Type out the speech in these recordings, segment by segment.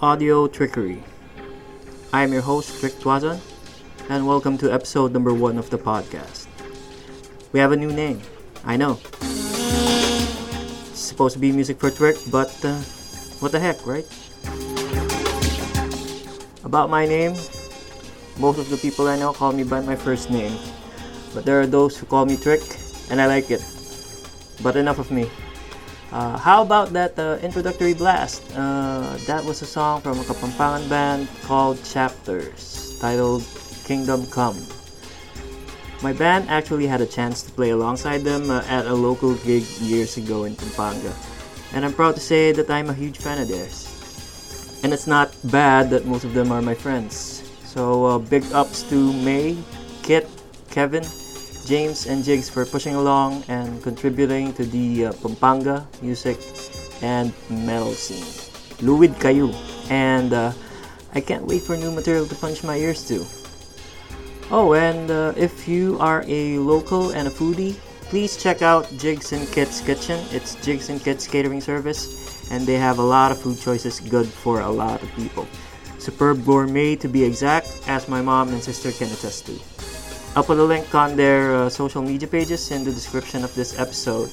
Audio Trickery. I am your host, Trick Tuazan, and welcome to episode number one of the podcast. We have a new name, I know. It's supposed to be music for Trick, but uh, what the heck, right? About my name, most of the people I know call me by my first name, but there are those who call me Trick, and I like it. But enough of me. Uh, how about that uh, introductory blast? Uh, that was a song from a Kapampangan band called Chapters, titled Kingdom Come. My band actually had a chance to play alongside them uh, at a local gig years ago in Pampanga, and I'm proud to say that I'm a huge fan of theirs. And it's not bad that most of them are my friends. So uh, big ups to May, Kit, Kevin, James and Jigs for pushing along and contributing to the uh, Pampanga music and metal scene. Luwid kayo. And uh, I can't wait for new material to punch my ears to. Oh, and uh, if you are a local and a foodie, please check out Jigs and Kit's Kitchen. It's Jigs and Kit's catering service, and they have a lot of food choices good for a lot of people. Superb gourmet to be exact, as my mom and sister can attest to. I'll put a link on their uh, social media pages in the description of this episode,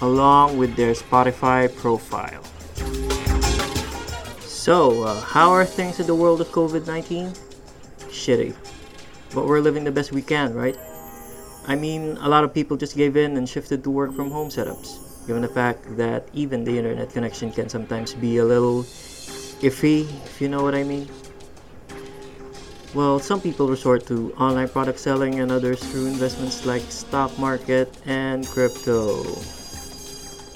along with their Spotify profile. So, uh, how are things in the world of COVID 19? Shitty. But we're living the best we can, right? I mean, a lot of people just gave in and shifted to work from home setups, given the fact that even the internet connection can sometimes be a little iffy, if you know what I mean. Well, some people resort to online product selling and others through investments like stock market and crypto.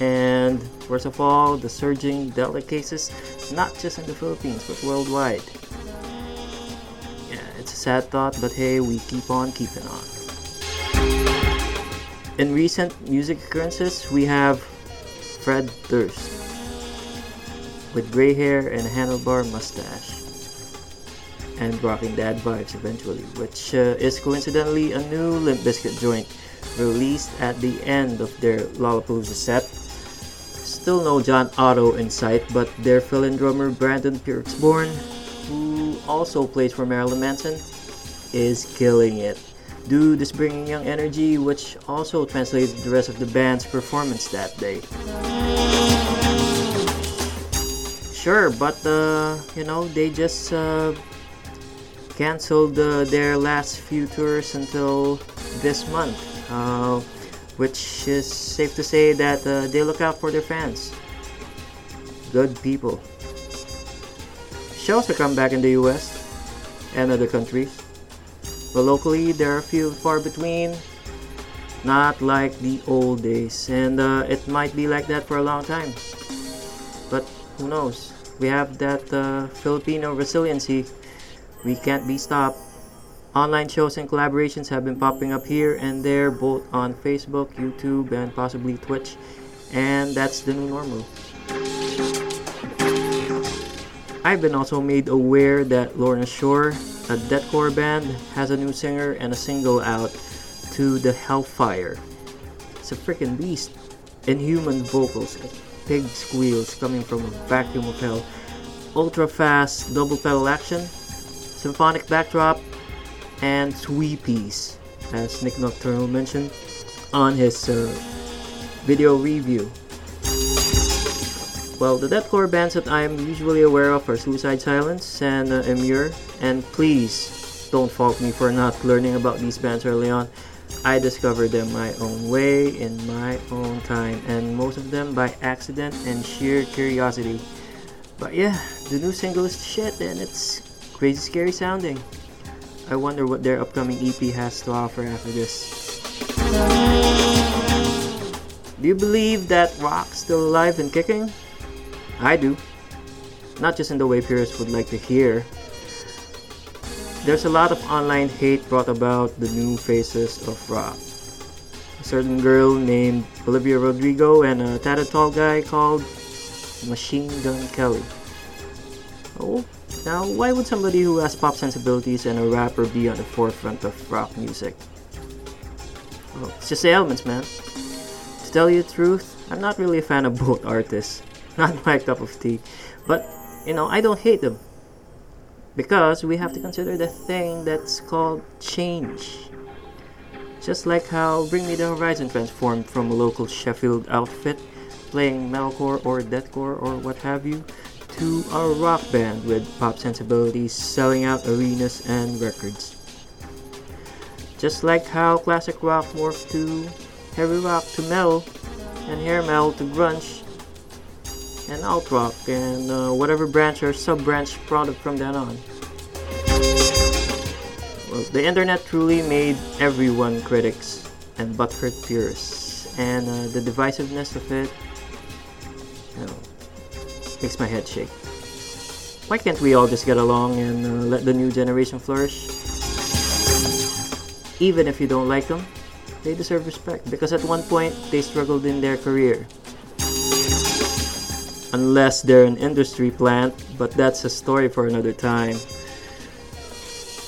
And worst of all, the surging Delta cases, not just in the Philippines but worldwide. Yeah, it's a sad thought, but hey, we keep on keeping on. In recent music occurrences, we have Fred Durst with gray hair and a handlebar mustache and rocking dad vibes eventually, which uh, is coincidentally a new Limp Bizkit joint released at the end of their Lollapalooza set. Still no John Otto in sight, but their fill-in drummer Brandon Pertzborn, who also plays for Marilyn Manson, is killing it. Dude is bringing young energy, which also translated the rest of the band's performance that day. Sure, but uh, you know they just uh, canceled uh, their last few tours until this month, uh, which is safe to say that uh, they look out for their fans. Good people. Shows are come back in the US and other countries, but locally there are few far between. Not like the old days, and uh, it might be like that for a long time. But who knows? We have that uh, Filipino resiliency we can't be stopped. Online shows and collaborations have been popping up here and there, both on Facebook, YouTube, and possibly Twitch, and that's the new normal. I've been also made aware that Lorna Shore, a deathcore band, has a new singer and a single out to the Hellfire. It's a freaking beast. Inhuman vocals, pig squeals coming from a vacuum of hell, ultra fast double pedal action, symphonic backdrop, and sweepies, as Nick Nocturnal mentioned on his uh, video review. Well, the deathcore bands that I am usually aware of are Suicide Silence and uh, Emmure, and please don't fault me for not learning about these bands early on. I discovered them my own way in my own time, and most of them by accident and sheer curiosity. But yeah, the new single is shit, and it's Crazy scary sounding. I wonder what their upcoming EP has to offer after this. Do you believe that rock's still alive and kicking? I do. Not just in the way purists would like to hear. There's a lot of online hate brought about the new faces of rock. A certain girl named Olivia Rodrigo and a tatted tall guy called Machine Gun Kelly. Oh, now, why would somebody who has pop sensibilities and a rapper be on the forefront of rock music? Well, it's just the elements, man. To tell you the truth, I'm not really a fan of both artists. Not my cup of tea. But you know, I don't hate them because we have to consider the thing that's called change. Just like how Bring Me the Horizon transformed from a local Sheffield outfit playing metalcore or deathcore or what have you to a rock band with pop sensibilities selling out arenas and records. Just like how classic rock morphed to heavy rock to metal and hair metal to grunge and alt rock and uh, whatever branch or sub branch product from then on. Well, the internet truly made everyone critics and butthurt purists, and uh, the divisiveness of it you know, makes my head shake. Why can't we all just get along and uh, let the new generation flourish? Even if you don't like them, they deserve respect because at one point they struggled in their career unless they're an industry plant, but that's a story for another time.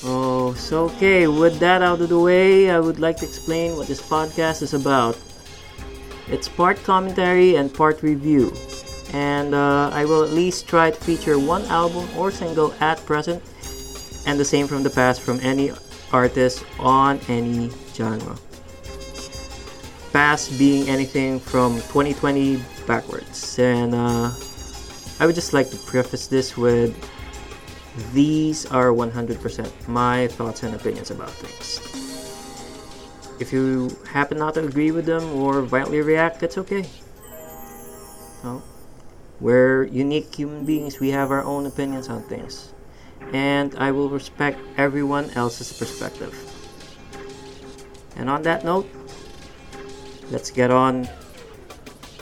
Oh, so okay, with that out of the way, I would like to explain what this podcast is about. It's part commentary and part review, and uh, I will at least try to feature one album or single at present, and the same from the past from any artist on any genre. Past being anything from 2020 backwards. And uh, I would just like to preface this with these are 100% my thoughts and opinions about things. If you happen not to agree with them or violently react, that's okay. No? We're unique human beings, we have our own opinions on things. And I will respect everyone else's perspective. And on that note, let's get on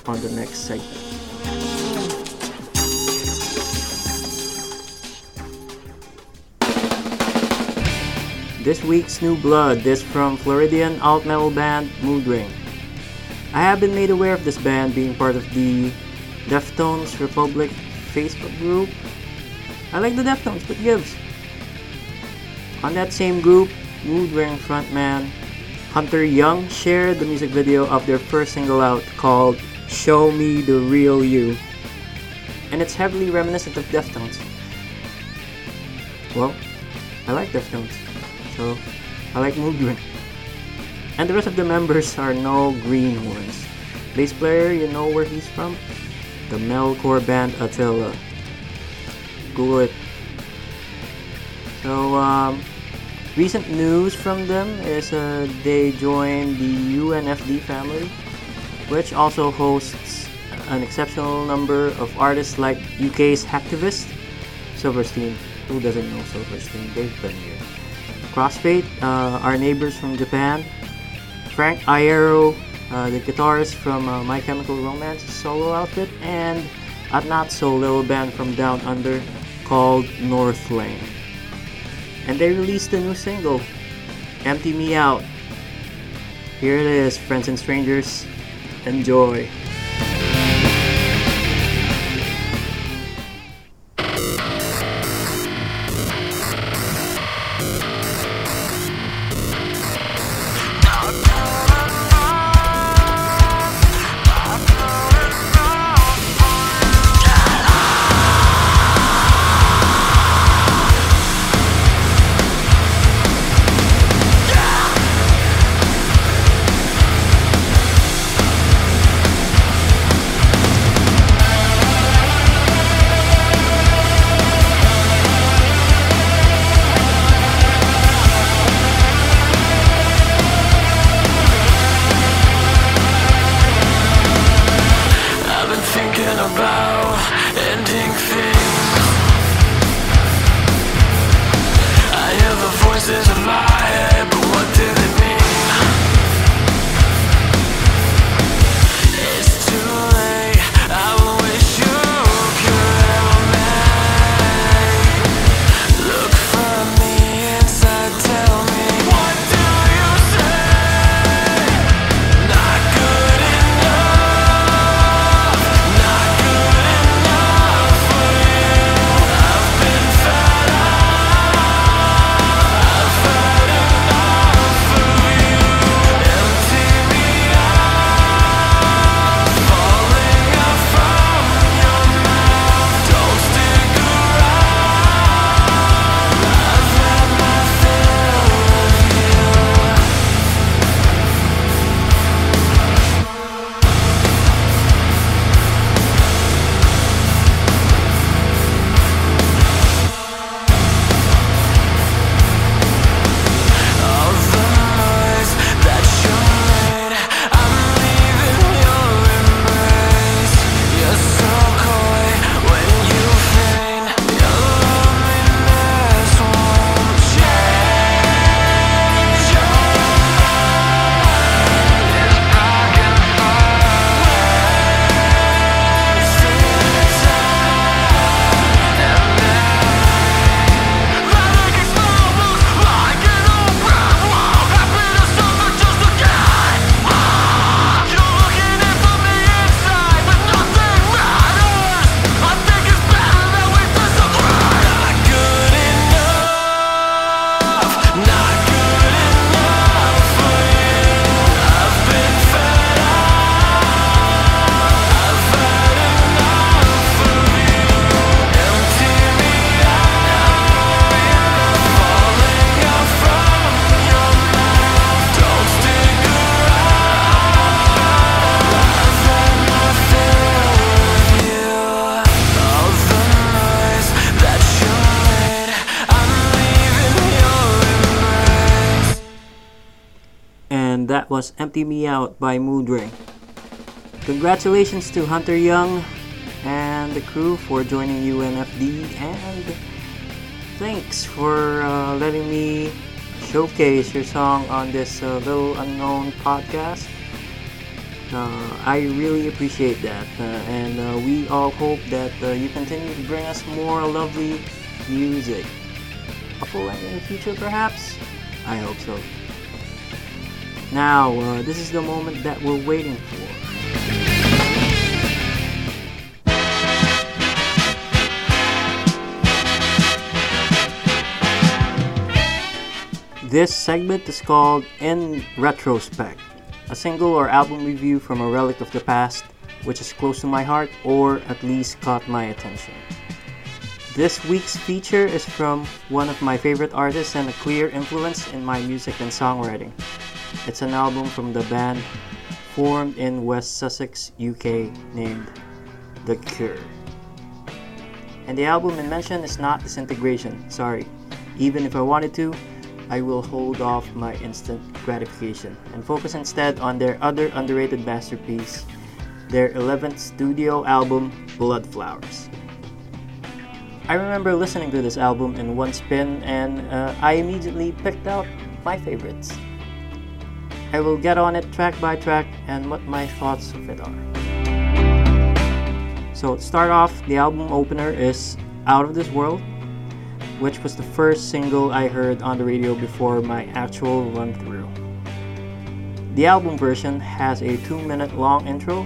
on the next segment. This week's new blood is from Floridian alt metal band Moodring. I have been made aware of this band being part of the Deftones Republic Facebook group. I like the Deftones, but gives. On that same group, Mood Moodring frontman Hunter Young shared the music video of their first single out called Show Me the Real You. And it's heavily reminiscent of Deftones. Well, I like Deftones. So, I like Moodring. And the rest of the members are no greenhorns. Bass player, you know where he's from? The metalcore band Attila. Google it. So, um, recent news from them is uh, they joined the UNFD family which also hosts an exceptional number of artists like UK's Hacktivist, Silverstein. Who doesn't know Silverstein? They've been here. Crossfaith, uh, our neighbors from Japan. Frank Iero, uh, the guitarist from uh, My Chemical Romance solo outfit, and a not so little band from down under called Northlane. And they released a new single, Empty Me Out. Here it is, friends and strangers. Enjoy. That was Empty Me Out by Moodring. Congratulations to Hunter Young and the crew for joining UNFD, and thanks for uh, letting me showcase your song on this uh, little unknown podcast. Uh, I really appreciate that, uh, and uh, we all hope that uh, you continue to bring us more lovely music. A full length in the future, perhaps? I hope so. Now, uh, this is the moment that we're waiting for. This segment is called In Retrospect, a single or album review from a relic of the past which is close to my heart or at least caught my attention. This week's feature is from one of my favorite artists and a clear influence in my music and songwriting. It's an album from the band formed in West Sussex, UK, named The Cure. And the album in mention is not Disintegration, sorry. Even if I wanted to, I will hold off my instant gratification and focus instead on their other underrated masterpiece, their 11th studio album, Bloodflowers. I remember listening to this album in one spin and uh, I immediately picked out my favorites. I will get on it track by track and what my thoughts of it are. So, to start off, the album opener is Out of This World which was the first single I heard on the radio before my actual run through. The album version has a 2 minute long intro,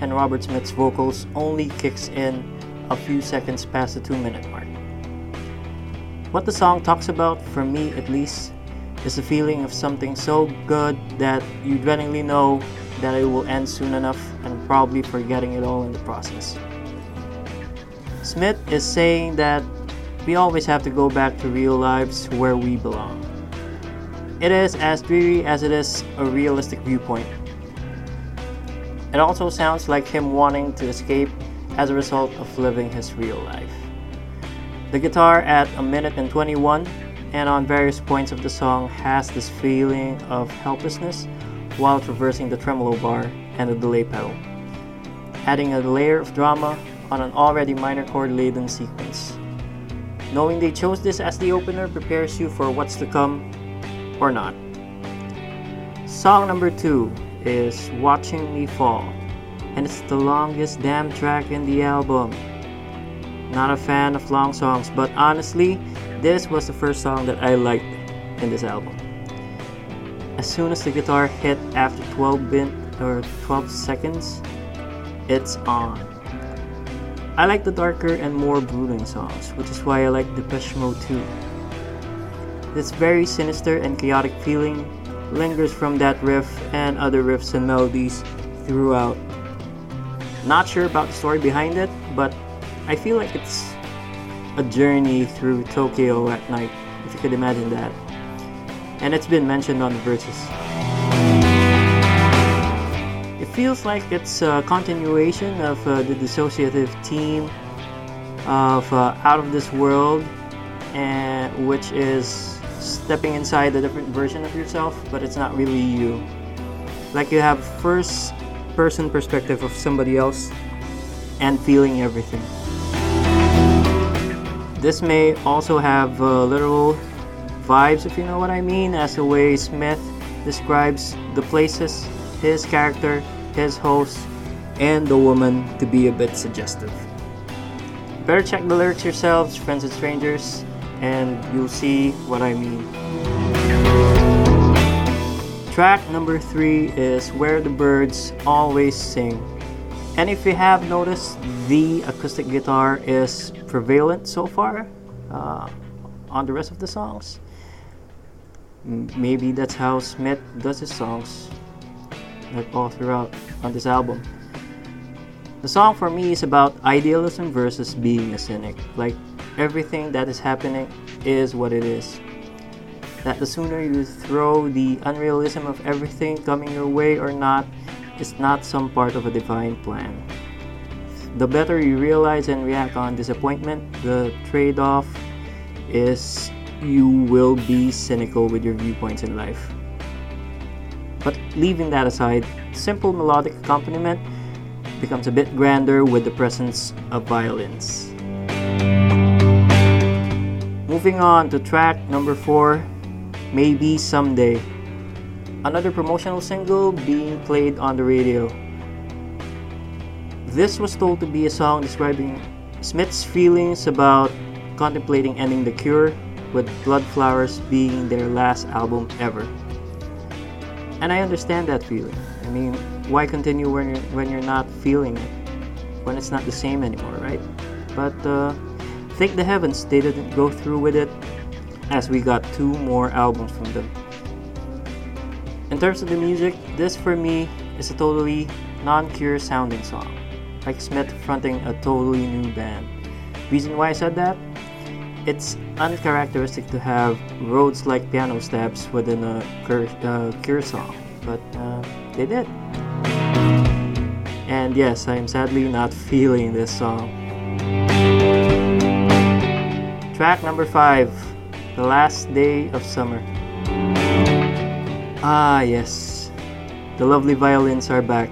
and Robert Smith's vocals only kicks in a few seconds past the 2 minute mark. What the song talks about, for me at least, is the feeling of something so good that you dreadingly know that it will end soon enough and probably forgetting it all in the process. Smith is saying that we always have to go back to real lives where we belong. It is as dreary as it is a realistic viewpoint. It also sounds like him wanting to escape as a result of living his real life. The guitar at a minute and 21 and on various points of the song has this feeling of helplessness while traversing the tremolo bar and the delay pedal, adding a layer of drama on an already minor chord laden sequence. Knowing they chose this as the opener prepares you for what's to come or not. Song number two is Watching Me Fall, and it's the longest damn track in the album. Not a fan of long songs, but honestly, this was the first song that I liked in this album. As soon as the guitar hit after 12 bit or 12 seconds, it's on. I like the darker and more brooding songs, which is why I like Depeche Mode too. This very sinister and chaotic feeling lingers from that riff and other riffs and melodies throughout. Not sure about the story behind it, but I feel like it's a journey through Tokyo at night, if you could imagine that. And it's been mentioned on the verses It feels like it's a continuation of uh, the dissociative team of uh, Out of This World, and which is stepping inside a different version of yourself, but it's not really you. Like you have first person perspective of somebody else and feeling everything. This may also have uh, literal vibes, if you know what I mean, as the way Smith describes the places, his character, his host, and the woman to be a bit suggestive. Better check the lyrics yourselves, friends and strangers, and you'll see what I mean. Track number three is Where the Birds Always Sing. And if you have noticed, the acoustic guitar is prevalent so far uh, on the rest of the songs. Maybe that's how Smith does his songs like all throughout on this album. The song for me is about idealism versus being a cynic. Like everything that is happening is what it is. That the sooner you throw the unrealism of everything coming your way or not is not some part of a divine plan. The better you realize and react on disappointment, the trade off is you will be cynical with your viewpoints in life. But leaving that aside, simple melodic accompaniment becomes a bit grander with the presence of violins. Moving on to track number 4, Maybe Someday. Another promotional single being played on the radio. This was told to be a song describing Smith's feelings about contemplating ending The Cure, with Bloodflowers being their last album ever. And I understand that feeling. I mean, why continue when you're, when you're not feeling it? When it's not the same anymore, right? But uh, thank the heavens they didn't go through with it, as we got two more albums from them. In terms of the music, this for me is a totally non cure sounding song, like Smith fronting a totally new band. Reason why I said that? It's uncharacteristic to have Rhodes like piano stabs within a cure, uh, cure song, but uh, they did. And yes, I am sadly not feeling this song. Track number 5 The Last Day of Summer. Ah, yes, the lovely violins are back.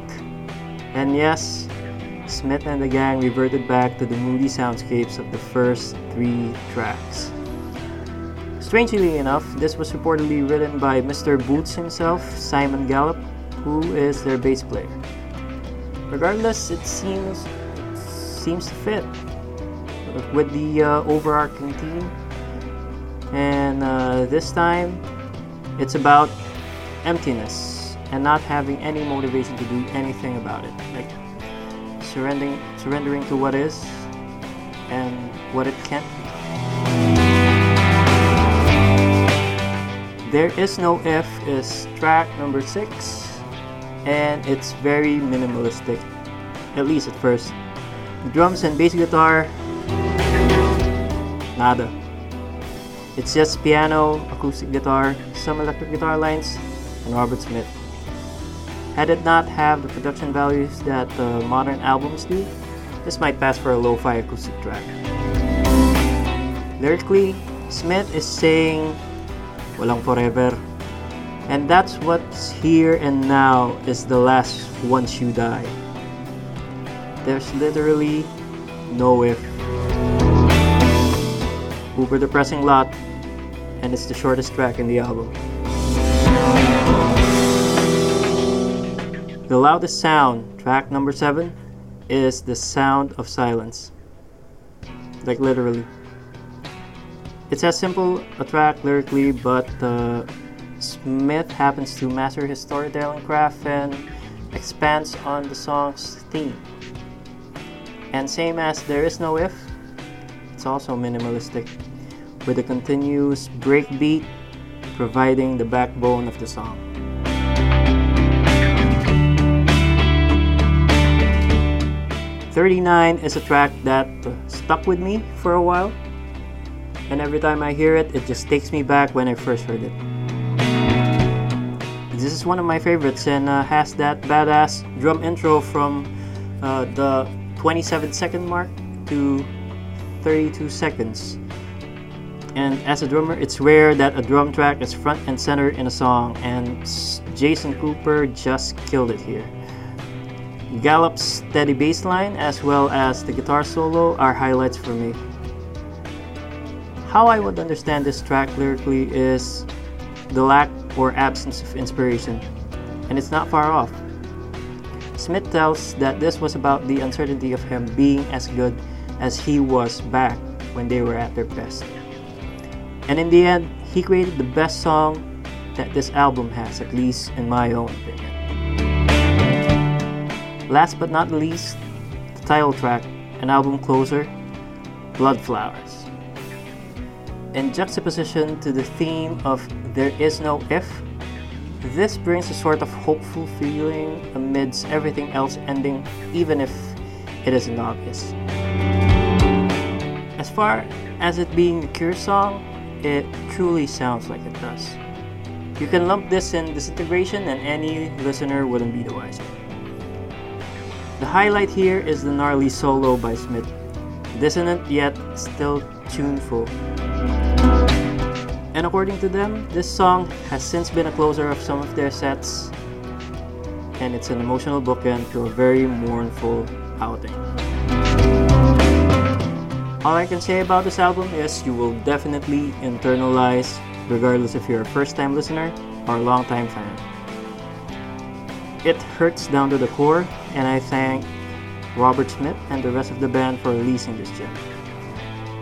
And yes, Smith and the gang reverted back to the moody soundscapes of the first three tracks. Strangely enough, this was reportedly written by Mr. Boots himself, Simon Gallup, who is their bass player. Regardless, it seems seems to fit with the uh, overarching theme. And uh, this time, it's about emptiness and not having any motivation to do anything about it. Like surrendering surrendering to what is and what it can't be. There is no if is track number six and it's very minimalistic, at least at first. Drums and bass guitar, nada. It's just piano, acoustic guitar, some electric guitar lines, and Robert Smith. Had it not have the production values that uh, modern albums do, this might pass for a lo-fi acoustic track. Lyrically, Smith is saying, walang forever. And that's what's here and now is the last once you die. There's literally no if. Uber depressing lot, and it's the shortest track in the album. The loudest sound, track number 7, is the sound of silence. Like literally. It's as simple a track lyrically, but uh, Smith happens to master his storytelling craft and expands on the song's theme. And same as There Is No If, it's also minimalistic, with a continuous breakbeat providing the backbone of the song. Thirty-nine is a track that stuck with me for a while, and every time I hear it, it just takes me back when I first heard it. This is one of my favorites and uh, has that badass drum intro from uh, the 27 second mark to 32 seconds. And as a drummer, it's rare that a drum track is front and center in a song, and Jason Cooper just killed it here. Gallup's steady bass line as well as the guitar solo are highlights for me. How I would understand this track lyrically is the lack or absence of inspiration, and it's not far off. Smith tells that this was about the uncertainty of him being as good as he was back when they were at their best. And in the end, he created the best song that this album has, at least in my own opinion. Last but not least, the title track, an album closer, Bloodflowers. In juxtaposition to the theme of There Is No If, this brings a sort of hopeful feeling amidst everything else ending, even if it isn't obvious. As far as it being a Cure song, it truly sounds like it does. You can lump this in disintegration, and any listener wouldn't be the wiser. The highlight here is the gnarly solo by Smith, dissonant yet still tuneful. And according to them, this song has since been a closer of some of their sets and it's an emotional bookend to a very mournful outing. All I can say about this album is you will definitely internalize, regardless if you're a first time listener or a long time fan. It hurts down to the core, and I thank Robert Smith and the rest of the band for releasing this gem.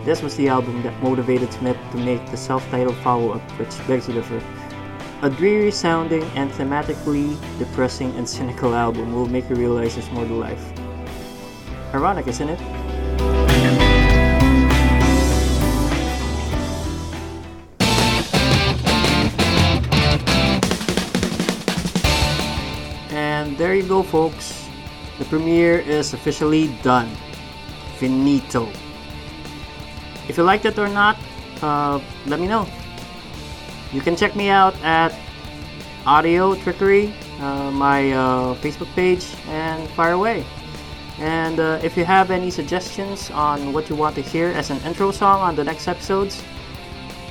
This was the album that motivated Smith to make the self titled follow up, which begs to differ. A dreary sounding and thematically depressing and cynical album will make you realize there's more to life. Ironic, isn't it? Go, folks. The premiere is officially done. Finito. If you liked it or not, uh, let me know. You can check me out at Audio Trickery, uh, my uh, Facebook page, and fire away. And uh, if you have any suggestions on what you want to hear as an intro song on the next episodes,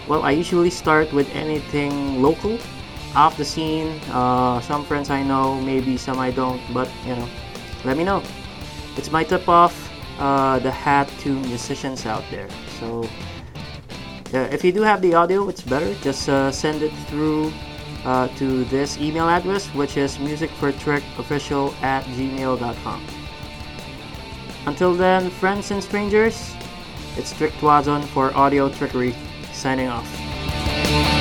well, I usually start with anything local, off the scene. Uh, some friends I know, maybe some I don't, but you know, let me know. It's my tip off uh, the hat to musicians out there. So uh, if you do have the audio, it's better. Just uh, send it through uh, to this email address, which is musicfortrickofficial at gmail.com. Until then, friends and strangers, it's Trick Twazon for Audio Trickery, signing off.